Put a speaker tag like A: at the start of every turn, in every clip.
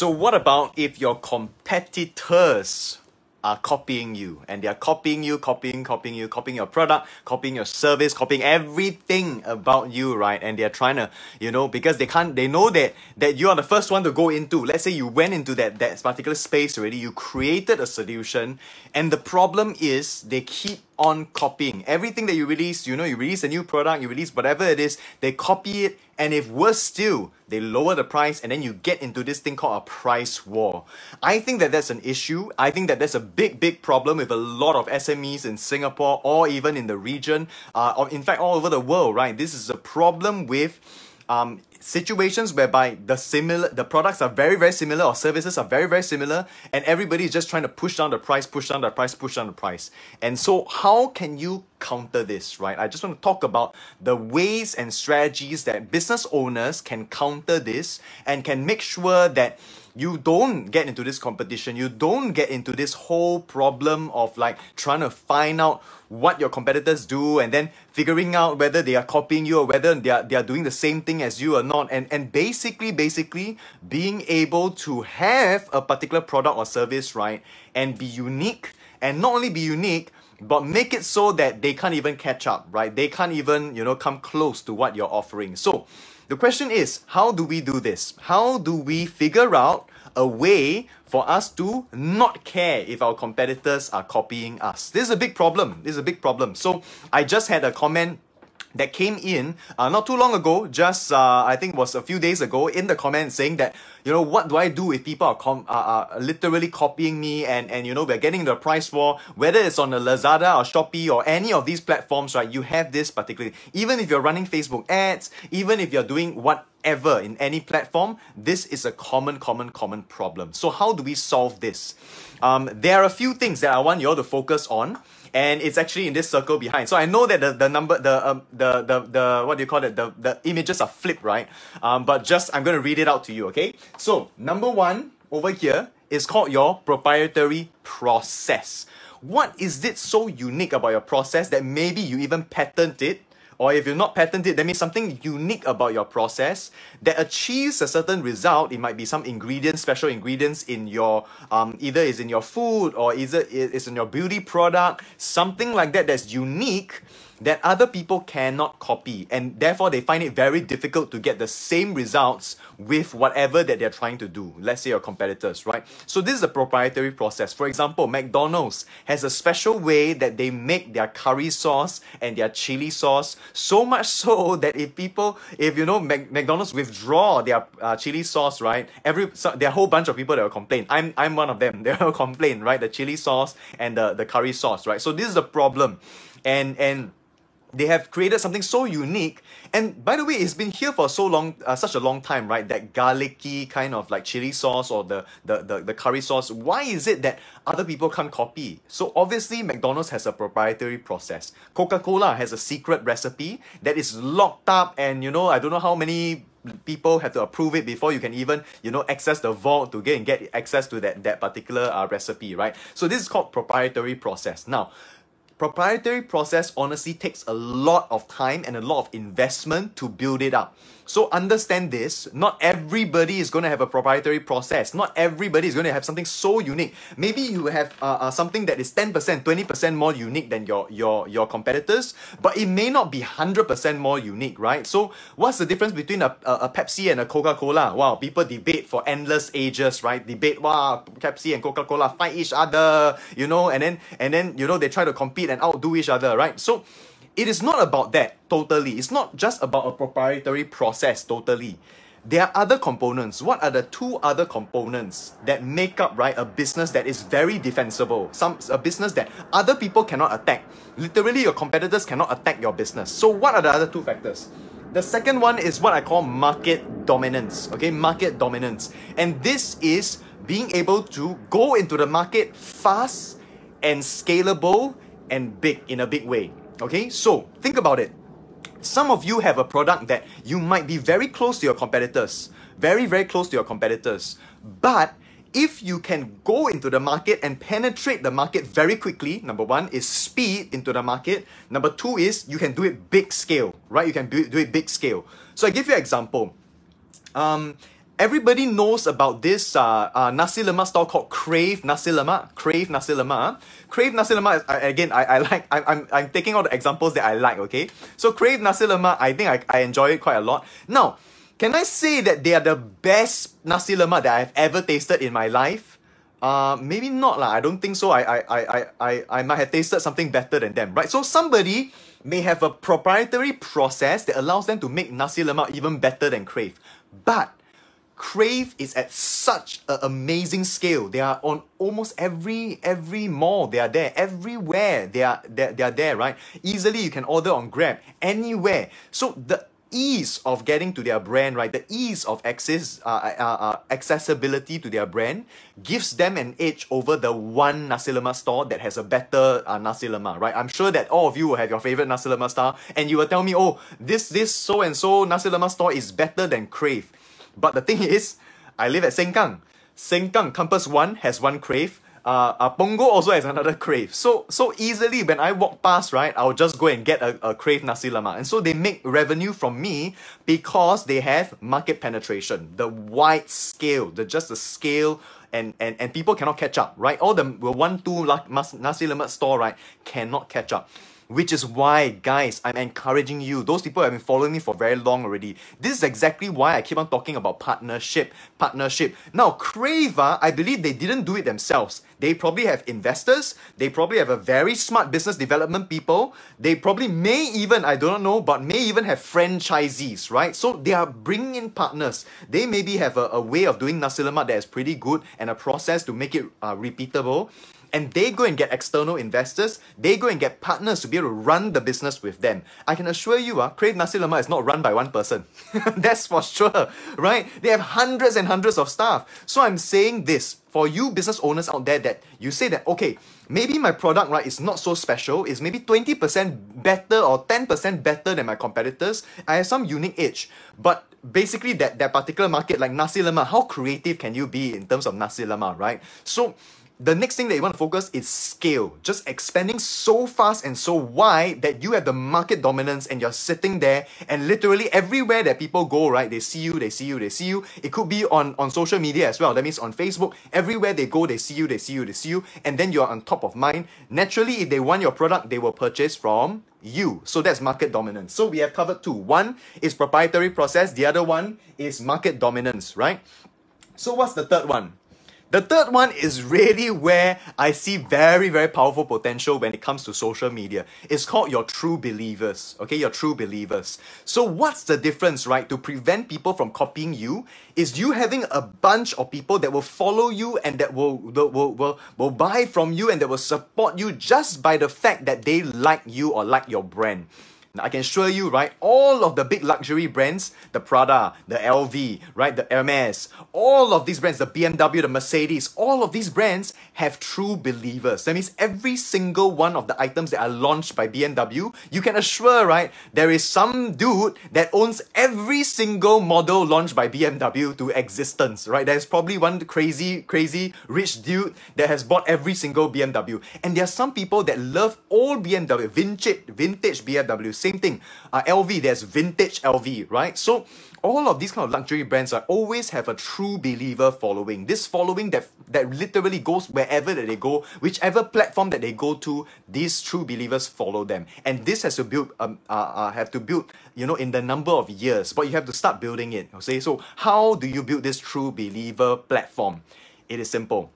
A: So what about if your competitors are copying you and they're copying you, copying, copying you, copying your product, copying your service, copying everything about you, right? And they're trying to, you know, because they can't, they know that, that you are the first one to go into. Let's say you went into that, that particular space already, you created a solution, and the problem is they keep on copying. Everything that you release, you know, you release a new product, you release whatever it is, they copy it, and if worse still, they lower the price, and then you get into this thing called a price war. I think that that's an issue. I think that that's a big, big problem with a lot of SMEs in Singapore or even in the region, uh, or in fact all over the world, right? This is a problem with um, situations whereby the similar the products are very very similar or services are very very similar and everybody is just trying to push down the price push down the price push down the price. And so how can you counter this right? I just want to talk about the ways and strategies that business owners can counter this and can make sure that you don't get into this competition you don't get into this whole problem of like trying to find out what your competitors do and then figuring out whether they are copying you or whether they are, they are doing the same thing as you or not. And and basically basically being able to have a particular product or service right and be unique and not only be unique but make it so that they can't even catch up right? They can't even you know come close to what you're offering. So the question is, how do we do this? How do we figure out a way for us to not care if our competitors are copying us? This is a big problem. This is a big problem. So I just had a comment that came in uh, not too long ago, just uh, I think was a few days ago, in the comments saying that you know what do I do if people are com- literally copying me and and you know we're getting the price war whether it's on the Lazada or Shopee or any of these platforms, right? You have this particularly even if you're running Facebook ads, even if you're doing whatever in any platform, this is a common, common, common problem. So how do we solve this? Um, there are a few things that I want you all to focus on and it's actually in this circle behind. So I know that the, the number, the, um, the, the, the, what do you call it? The, the images are flipped, right? Um, but just, I'm going to read it out to you, okay? So number one over here is called your proprietary process. What is it so unique about your process that maybe you even patent it or if you're not patented, that means something unique about your process that achieves a certain result. It might be some ingredients, special ingredients in your um, either is in your food or either is in your beauty product, something like that that's unique that other people cannot copy and therefore they find it very difficult to get the same results with whatever that they're trying to do. Let's say your competitors right? So this is a proprietary process. For example mcdonald's has a special way that they make their curry sauce and their chili sauce so much so that if people if you know Mac- mcdonald's withdraw their uh, chili sauce right every so, there are a whole bunch of people that will complain. I'm i'm one of them. They will complain right? The chili sauce and the, the curry sauce right? So this is the problem. And and they have created something so unique. And by the way it's been here for so long uh, such a long time right? That garlicky kind of like chili sauce or the, the, the, the curry sauce. Why is it that other people can't copy? So obviously mcdonald's has a proprietary process. Coca-cola has a secret recipe that is locked up and you know i don't know how many people have to approve it before you can even you know access the vault to get and get access to that that particular uh, recipe right? So this is called proprietary process. Now proprietary process honestly takes a lot of time and a lot of investment to build it up. So understand this, not everybody is going to have a proprietary process. Not everybody is going to have something so unique. Maybe you have uh, uh, something that is 10%, 20% more unique than your, your, your competitors, but it may not be 100% more unique, right? So what's the difference between a, a, a Pepsi and a Coca-Cola? Wow, people debate for endless ages, right? Debate, wow, Pepsi and Coca-Cola fight each other, you know, and then, and then, you know, they try to compete and outdo each other, right? So it is not about that totally. It's not just about a proprietary process totally. There are other components. What are the two other components that make up right a business that is very defensible? Some a business that other people cannot attack. Literally, your competitors cannot attack your business. So, what are the other two factors? The second one is what I call market dominance. Okay, market dominance, and this is being able to go into the market fast and scalable and big in a big way. Okay, so think about it. Some of you have a product that you might be very close to your competitors, very, very close to your competitors. But if you can go into the market and penetrate the market very quickly, number one is speed into the market. Number two is you can do it big scale, right? You can do it, do it big scale. So I give you an example. Um, everybody knows about this uh, uh, nasi lemak store called Crave Nasi Lemak. Crave Nasi Lemak. Crave Nasi Lemak. I, again, I, I like. I, I'm I'm taking all the examples that I like. Okay, so Crave Nasi Lemak. I think I, I enjoy it quite a lot. Now, can I say that they are the best nasi lemak that I've ever tasted in my life? Uh, maybe not lah. I don't think so. I, I, I, I, I might have tasted something better than them, right? So somebody may have a proprietary process that allows them to make nasi lemak even better than Crave. But Crave is at such an amazing scale. They are on almost every every mall. They are there everywhere. They are they, they are there, right? Easily you can order on Grab anywhere. So the ease of getting to their brand, right? The ease of access, uh, uh, uh, accessibility to their brand gives them an edge over the one nasi lemak store that has a better uh, nasi lemak, right? I'm sure that all of you will have your favorite nasi lemak store, and you will tell me, oh, this this so and so nasi lemak store is better than Crave. But the thing is, I live at Sengkang. Sengkang Compass One has one Crave uh, uh, also has another crave. So so easily when I walk past, right, I'll just go and get a, a crave nasi lemak. And so they make revenue from me because they have market penetration, the wide scale, the just the scale and, and, and people cannot catch up, right? All the one, two nasi lemak store, right, cannot catch up. Which is why, guys, I'm encouraging you. Those people have been following me for very long already. This is exactly why I keep on talking about partnership. Partnership. Now, Crave, I believe they didn't do it themselves. They probably have investors. They probably have a very smart business development people. They probably may even, I don't know, but may even have franchisees, right? So they are bringing in partners. They maybe have a, a way of doing nasi lemak that is pretty good and a process to make it uh, repeatable and they go and get external investors, they go and get partners to be able to run the business with them. I can assure you, uh, Crave Nasi Lemak is not run by one person. That's for sure, right? They have hundreds and hundreds of staff. So I'm saying this for you business owners out there that you say that, okay, maybe my product, right, is not so special, is maybe 20% better or 10% better than my competitors. I have some unique edge. But basically that, that particular market, like Nasi Lemak, how creative can you be in terms of Nasi Lemak, right? So the next thing that you want to focus is scale. Just expanding so fast and so wide that you have the market dominance and you're sitting there and literally everywhere that people go, right? They see you, they see you, they see you. It could be on, on social media as well. That means on Facebook, everywhere they go, they see you, they see you, they see you, and then you're on top of mind. Naturally, if they want your product, they will purchase from you. So that's market dominance. So we have covered two. One is proprietary process, the other one is market dominance, right? So what's the third one? The third one is really where I see very, very powerful potential when it comes to social media. It's called your true believers. Okay, your true believers. So what's the difference, right? To prevent people from copying you is you having a bunch of people that will follow you and that will, will, will, will, buy from you and that will support you just by the fact that they like you or like your brand. I can assure you, right, all of the big luxury brands, the Prada, the LV, right, the Hermes, all of these brands, the BMW, the Mercedes, all of these brands have true believers. That means every single one of the items that are launched by BMW, you can assure, right, there is some dude that owns every single model launched by BMW to existence, right? There's probably one crazy, crazy rich dude that has bought every single BMW. And there are some people that love all BMW, vintage, vintage BMW same thing. Uh, LV, there's vintage LV, right? So all of these kind of luxury brands are always have a true believer following. This following that that literally goes wherever that they go, whichever platform that they go to, these true believers follow them. And this has to build um uh, uh have to build you know in the number of years, but you have to start building it. Okay, so how do you build this true believer platform? It is simple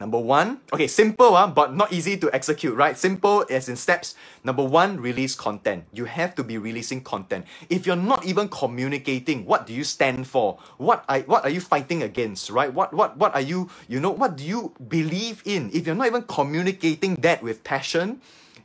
A: Number one, okay, simple, uh, but not easy to execute, right? Simple as in steps. Number one, release content. You have to be releasing content. If you're not even communicating, what do you stand for? What are, what are you fighting against, right? What, what, what are you, you know, what do you believe in? If you're not even communicating that with passion,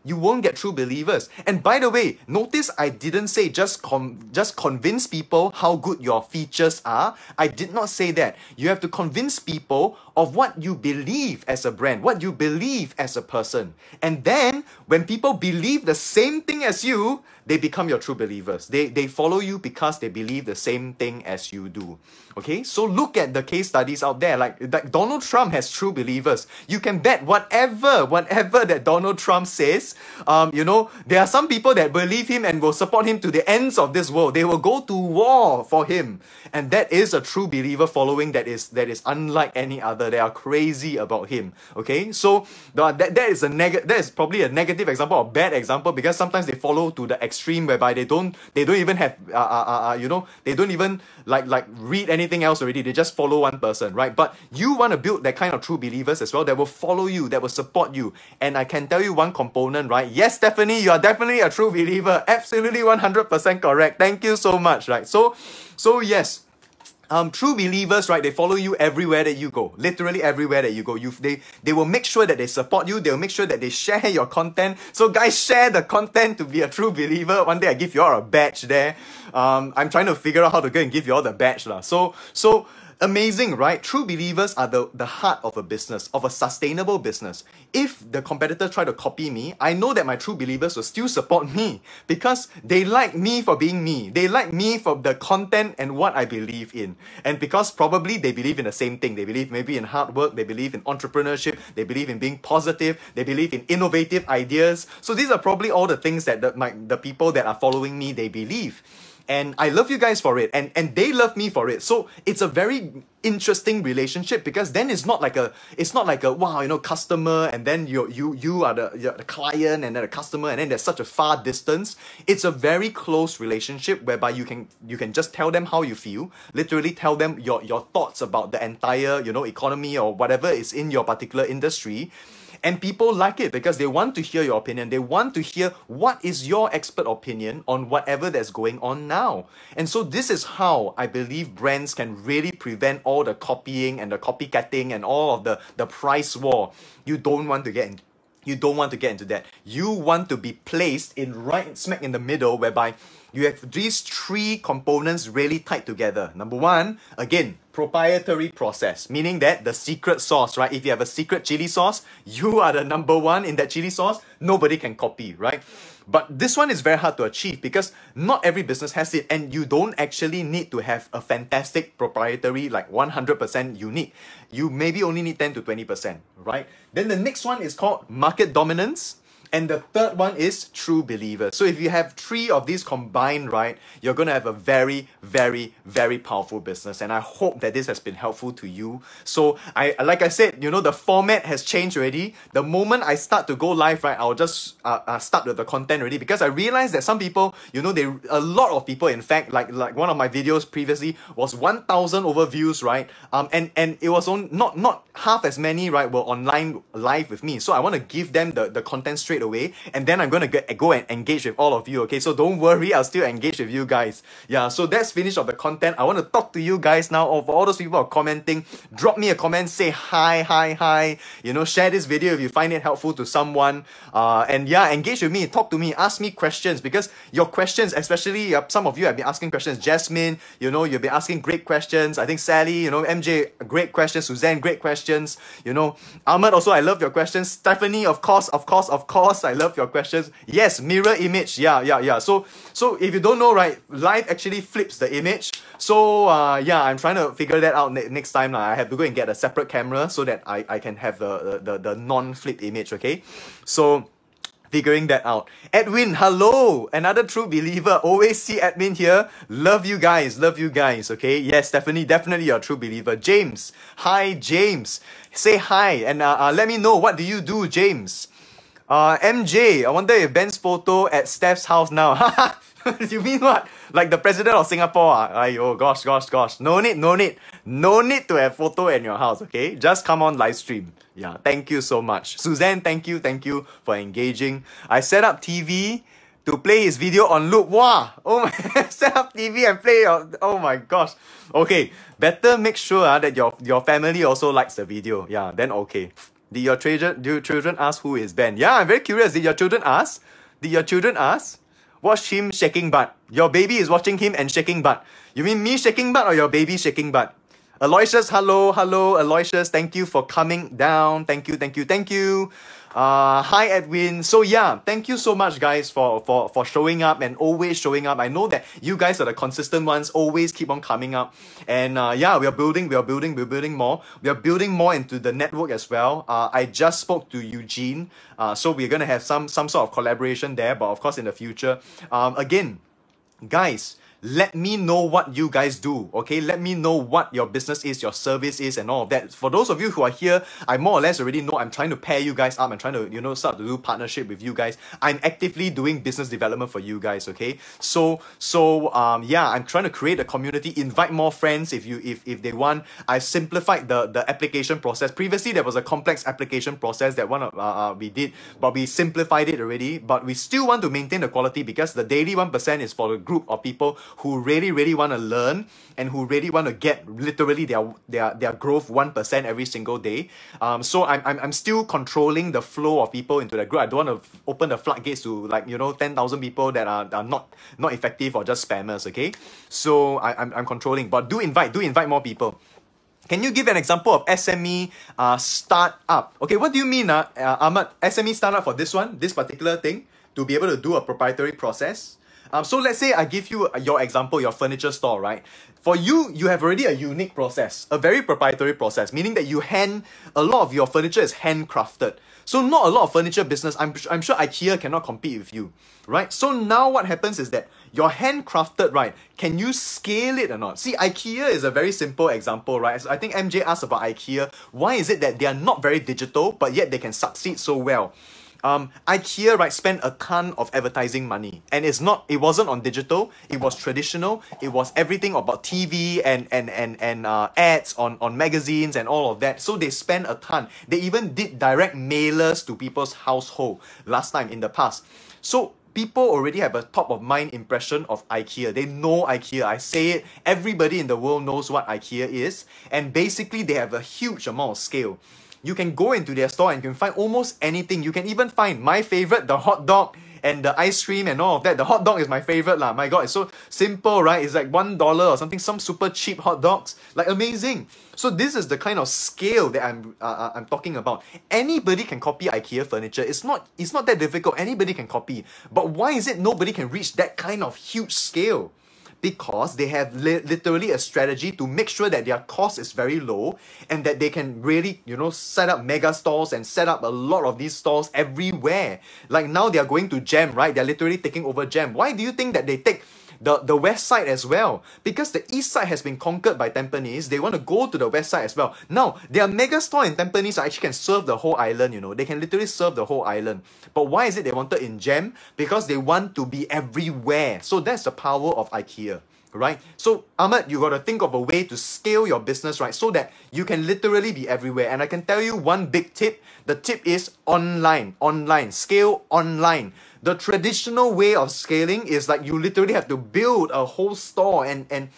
A: you won't get true believers. And by the way, notice I didn't say just com- just convince people how good your features are. I did not say that. You have to convince people of what you believe as a brand, what you believe as a person. And then when people believe the same thing as you, they become your true believers. They, they follow you because they believe the same thing as you do. Okay, so look at the case studies out there. Like, like Donald Trump has true believers. You can bet whatever, whatever that Donald Trump says. Um, you know, there are some people that believe him and will support him to the ends of this world. They will go to war for him, and that is a true believer following that is that is unlike any other. They are crazy about him. Okay, so that that is a negative. That is probably a negative example or bad example because sometimes they follow to the extreme whereby they don't they don't even have uh, uh, uh, uh you know they don't even like like read anything else already. They just follow one person, right? But you want to build that kind of true believers as well that will follow you, that will support you. And I can tell you one component, right? Yes, Stephanie, you are definitely a true believer. Absolutely 100% correct. Thank you so much, right? So, so yes, um, true believers, right? They follow you everywhere that you go. Literally everywhere that you go. You they they will make sure that they support you. They will make sure that they share your content. So guys, share the content to be a true believer. One day I give you all a badge there. Um, I'm trying to figure out how to go and give you all the badge lah. So so Amazing, right? True believers are the, the heart of a business, of a sustainable business. If the competitor try to copy me, I know that my true believers will still support me because they like me for being me. They like me for the content and what I believe in. And because probably they believe in the same thing. They believe maybe in hard work, they believe in entrepreneurship, they believe in being positive, they believe in innovative ideas. So these are probably all the things that the, my, the people that are following me, they believe and I love you guys for it and and they love me for it. So it's a very interesting relationship because then it's not like a it's not like a wow you know customer and then you you you are the, the client and then the customer and then there's such a far distance. It's a very close relationship whereby you can you can just tell them how you feel literally tell them your your thoughts about the entire you know economy or whatever is in your particular industry and people like it because they want to hear your opinion. They want to hear what is your expert opinion on whatever that's going on now. And so this is how I believe brands can really prevent all the copying and the copycatting and all of the, the price war. You don't want to get in, you don't want to get into that. You want to be placed in right smack in the middle whereby you have these three components really tied together. Number one, again, proprietary process, meaning that the secret sauce, right? If you have a secret chili sauce, you are the number one in that chili sauce. Nobody can copy, right? But this one is very hard to achieve because not every business has it, and you don't actually need to have a fantastic proprietary, like 100% unique. You maybe only need 10 to 20%, right? Then the next one is called market dominance. And the third one is true believers. So if you have three of these combined, right, you're going to have a very, very, very powerful business. And I hope that this has been helpful to you. So I, like I said, you know, the format has changed already. The moment I start to go live, right, I'll just uh, uh, start with the content already because I realized that some people, you know, they, a lot of people, in fact, like, like one of my videos previously was 1,000 overviews, right? Um, and, and it was on, not, not half as many, right, were online live with me. So I want to give them the, the content straight straight away and then I'm going to get, go and engage with all of you okay? So don't worry I'll still engage with you guys. Yeah so that's finished of the content. I want to talk to you guys now. Of all those people are commenting drop me a comment say hi hi hi. You know share this video if you find it helpful to someone. Uh, and yeah engage with me talk to me ask me questions because your questions especially uh, some of you have been asking questions. Jasmine you know you've been asking great questions. I think Sally you know MJ great questions. Suzanne great questions. You know Ahmed also I love your questions. Stephanie of course of course of course I love your questions. Yes, mirror image. Yeah, yeah, yeah. So, so if you don't know, right, live actually flips the image. So, uh, yeah, I'm trying to figure that out ne- next time. I have to go and get a separate camera so that I, I can have the, the, the non-flip image, okay? So, figuring that out. Edwin, hello! Another true believer. Always see admin here. Love you guys. Love you guys. Okay. Yes, Stephanie, definitely you're a true believer. James. Hi, James. Say hi and uh, uh, let me know what do you do, James. Uh, MJ, I wonder if Ben's photo at Steph's house now. you mean what? Like the president of Singapore? Ah? Ayo, gosh, gosh, gosh. No need, no need. No need to have photo in your house, okay? Just come on live stream. Yeah, thank you so much. Suzanne, thank you, thank you for engaging. I set up TV to play his video on loop. Wow! Oh my, set up TV and play oh my gosh. Okay, better make sure uh, that your, your family also likes the video. Yeah, then okay. Did your children, do your children ask who is Ben? Yeah, I'm very curious. Did your children ask? Did your children ask? Watch him shaking butt. Your baby is watching him and shaking butt. You mean me shaking butt or your baby shaking butt? Aloysius, hello, hello, Aloysius. Thank you for coming down. Thank you, thank you, thank you. Uh, hi Edwin. So yeah, thank you so much guys for, for, for showing up and always showing up. I know that you guys are the consistent ones, always keep on coming up. And uh, yeah, we are building, we are building, we're building more. We are building more into the network as well. Uh, I just spoke to Eugene. Uh, so we're gonna have some some sort of collaboration there, but of course in the future. Um, again, guys, let me know what you guys do okay? Let me know what your business is your service is and all of that. For those of you who are here i more or less already know i'm trying to pair you guys up i'm trying to you know start to do partnership with you guys. I'm actively doing business development for you guys okay? So so um yeah i'm trying to create a community. Invite more friends if you if, if they want. I simplified the the application process. Previously there was a complex application process that one of uh, uh, we did but we simplified it already. But we still want to maintain the quality because the daily 1% is for a group of people who really, really want to learn and who really want to get literally their their their growth one percent every single day. Um, so I'm, I'm I'm still controlling the flow of people into the group. I don't want to open the floodgates to like you know ten thousand people that are, are not not effective or just spammers. Okay, so I, I'm I'm controlling, but do invite do invite more people. Can you give an example of SME uh, startup? Okay, what do you mean, uh, uh, Ahmad? SME startup for this one, this particular thing, to be able to do a proprietary process? Um, so let's say I give you your example, your furniture store, right? For you, you have already a unique process, a very proprietary process, meaning that you hand, a lot of your furniture is handcrafted. So not a lot of furniture business, I'm, I'm sure IKEA cannot compete with you, right? So now what happens is that your handcrafted, right, can you scale it or not? See, IKEA is a very simple example, right? I think MJ asked about IKEA. Why is it that they are not very digital, but yet they can succeed so well? Um, IKEA right spent a ton of advertising money, and it's not. It wasn't on digital. It was traditional. It was everything about TV and and and and uh, ads on on magazines and all of that. So they spent a ton. They even did direct mailers to people's household last time in the past. So people already have a top of mind impression of IKEA. They know IKEA. I say it, everybody in the world knows what IKEA is. And basically, they have a huge amount of scale you can go into their store and you can find almost anything. You can even find my favorite, the hot dog and the ice cream and all of that. The hot dog is my favorite lah. My God, it's so simple, right? It's like one dollar or something. Some super cheap hot dogs, like amazing. So this is the kind of scale that I'm uh, uh I'm talking about. Anybody can copy IKEA furniture. It's not it's not that difficult. Anybody can copy. But why is it nobody can reach that kind of huge scale? Because they have li- literally a strategy to make sure that their cost is very low and that they can really, you know, set up mega stores and set up a lot of these stores everywhere. Like now they are going to Jem, right? They're literally taking over Jem. Why do you think that they take the, the west side as well. Because the east side has been conquered by Tampines, they want to go to the west side as well. Now, their mega store in Tampines actually can serve the whole island, you know. They can literally serve the whole island. But why is it they wanted in Jem? Because they want to be everywhere. So that's the power of IKEA right? So Ahmed, you got to think of a way to scale your business, right? So that you can literally be everywhere. And I can tell you one big tip. The tip is online, online, scale online. The traditional way of scaling is like you literally have to build a whole store and and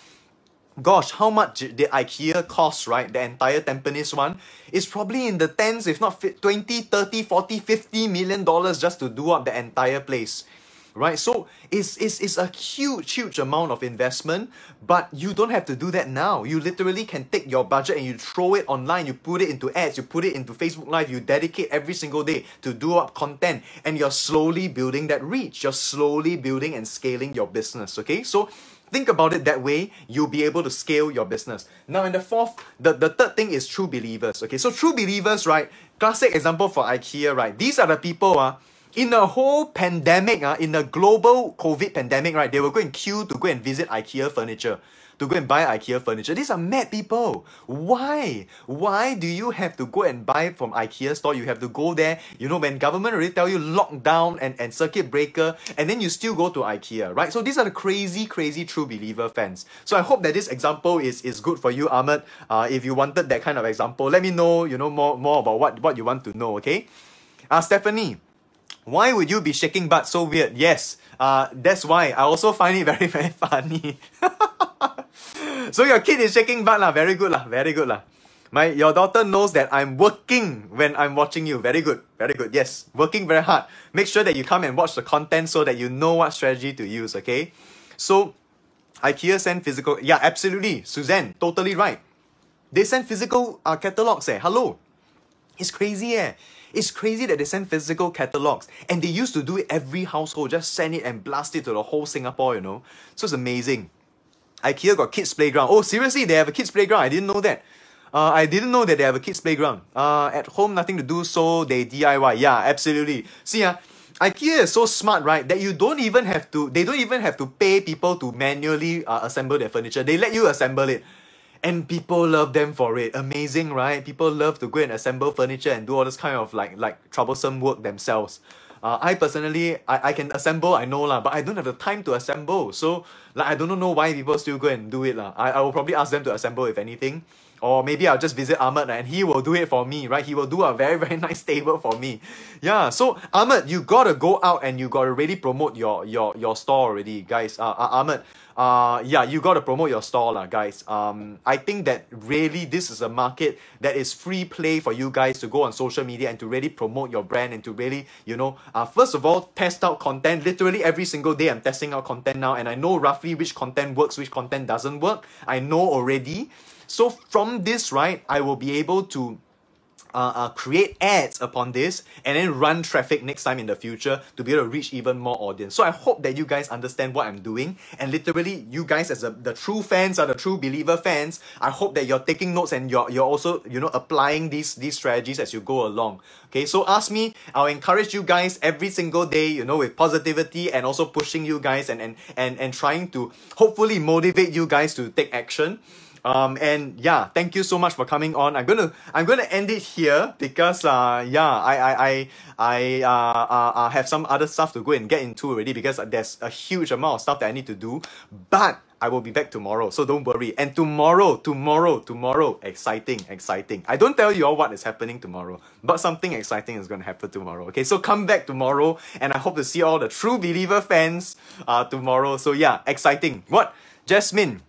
A: gosh, how much did IKEA cost, right? The entire Tampines one is probably in the tens, if not 20, 30, 40, 50 million dollars just to do up the entire place right? So it's, it's, it's a huge, huge amount of investment, but you don't have to do that now. You literally can take your budget and you throw it online, you put it into ads, you put it into Facebook Live, you dedicate every single day to do up content, and you're slowly building that reach. You're slowly building and scaling your business, okay? So think about it that way, you'll be able to scale your business. Now, in the fourth, the, the third thing is true believers. Okay, so true believers, right? Classic example for IKEA, right? These are the people, uh, in the whole pandemic, uh, in the global COVID pandemic, right, they will go and queue to go and visit IKEA furniture, to go and buy IKEA furniture. These are mad people. Why? Why do you have to go and buy from IKEA store? You have to go there, you know, when government already tell you lockdown and, and circuit breaker, and then you still go to IKEA, right? So these are the crazy, crazy true believer fans. So I hope that this example is, is good for you, Ahmed. Uh, if you wanted that kind of example, let me know, you know, more, more about what, what you want to know, okay? Uh, Stephanie, why would you be shaking butt so weird? Yes, uh, that's why. I also find it very, very funny. so your kid is shaking butt lah. Very good lah. Very good lah. My your daughter knows that I'm working when I'm watching you. Very good. Very good. Yes. Working very hard. Make sure that you come and watch the content so that you know what strategy to use, okay? So IKEA send physical yeah, absolutely. Suzanne, totally right. They send physical uh, catalogs. Eh, hello. It's crazy. Eh. It's crazy that they send physical catalogs, and they used to do it every household. Just send it and blast it to the whole Singapore. You know, so it's amazing. IKEA got kids playground. Oh, seriously, they have a kids playground. I didn't know that. Uh, I didn't know that they have a kids playground. Uh, at home, nothing to do, so they DIY. Yeah, absolutely. See, uh, IKEA is so smart, right? That you don't even have to. They don't even have to pay people to manually uh, assemble their furniture. They let you assemble it, and people love them for it. Amazing, right? People love to go and assemble furniture and do all this kind of like like troublesome work themselves. Uh, I personally, I, I can assemble, I know lah, but I don't have the time to assemble. So like I don't know why people still go and do it lah. I, I will probably ask them to assemble if anything. Or maybe I'll just visit Ahmed and he will do it for me, right? He will do a very, very nice table for me. Yeah, so Ahmed, you gotta go out and you gotta really promote your your your store already, guys. Uh, uh Ahmed, uh yeah, you gotta promote your store, lah, guys. Um, I think that really this is a market that is free play for you guys to go on social media and to really promote your brand and to really, you know, uh first of all, test out content. Literally every single day I'm testing out content now and I know roughly which content works, which content doesn't work. I know already. So from this, right, I will be able to uh, uh, create ads upon this and then run traffic next time in the future to be able to reach even more audience. So I hope that you guys understand what I'm doing and literally you guys as a, the true fans are the true believer fans. I hope that you're taking notes and you're, you're also, you know, applying these, these strategies as you go along. Okay, so ask me, I'll encourage you guys every single day, you know, with positivity and also pushing you guys and, and, and, and trying to hopefully motivate you guys to take action. Um, and yeah, thank you so much for coming on. I'm gonna I'm gonna end it here because uh yeah I I I I uh, uh, uh have some other stuff to go and get into already because there's a huge amount of stuff that I need to do. But I will be back tomorrow, so don't worry. And tomorrow, tomorrow, tomorrow, exciting, exciting. I don't tell you all what is happening tomorrow, but something exciting is gonna happen tomorrow. Okay, so come back tomorrow, and I hope to see all the true believer fans uh tomorrow. So yeah, exciting. What, Jasmine?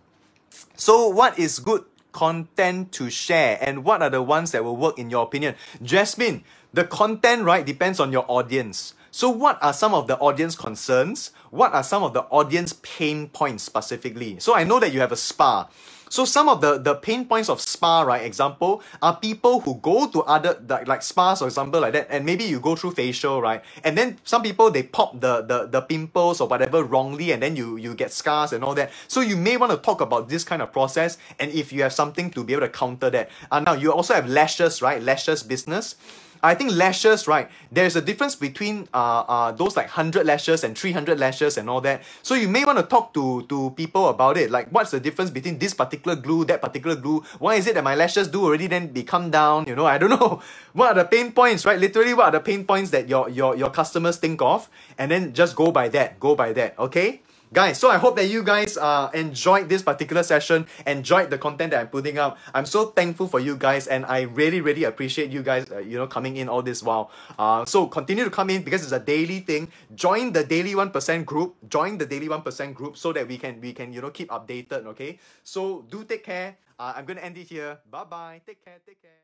A: So what is good content to share and what are the ones that will work in your opinion? Jasmine, the content, right, depends on your audience. So what are some of the audience concerns? What are some of the audience pain points specifically? So I know that you have a spa. So some of the, the pain points of spa, right, example, are people who go to other, like, like spas, for example, like that, and maybe you go through facial, right, and then some people, they pop the, the, the pimples or whatever wrongly, and then you, you get scars and all that. So you may want to talk about this kind of process, and if you have something to be able to counter that. Uh, now, you also have lashes, right, lashes business. I think lashes, right? There's a difference between uh, uh, those like 100 lashes and 300 lashes and all that. So you may want to talk to, to people about it. Like, what's the difference between this particular glue, that particular glue? Why is it that my lashes do already then they come down? You know, I don't know. What are the pain points, right? Literally, what are the pain points that your, your, your customers think of? And then just go by that. Go by that, okay? Guys so i hope that you guys uh enjoyed this particular session enjoyed the content that i'm putting out i'm so thankful for you guys and i really really appreciate you guys uh, you know coming in all this while. Uh so continue to come in because it's a daily thing. Join the daily 1% group. Join the daily 1% group so that we can we can you know keep updated okay? So do take care. Uh, i'm gonna end it here. Bye bye take care. Take care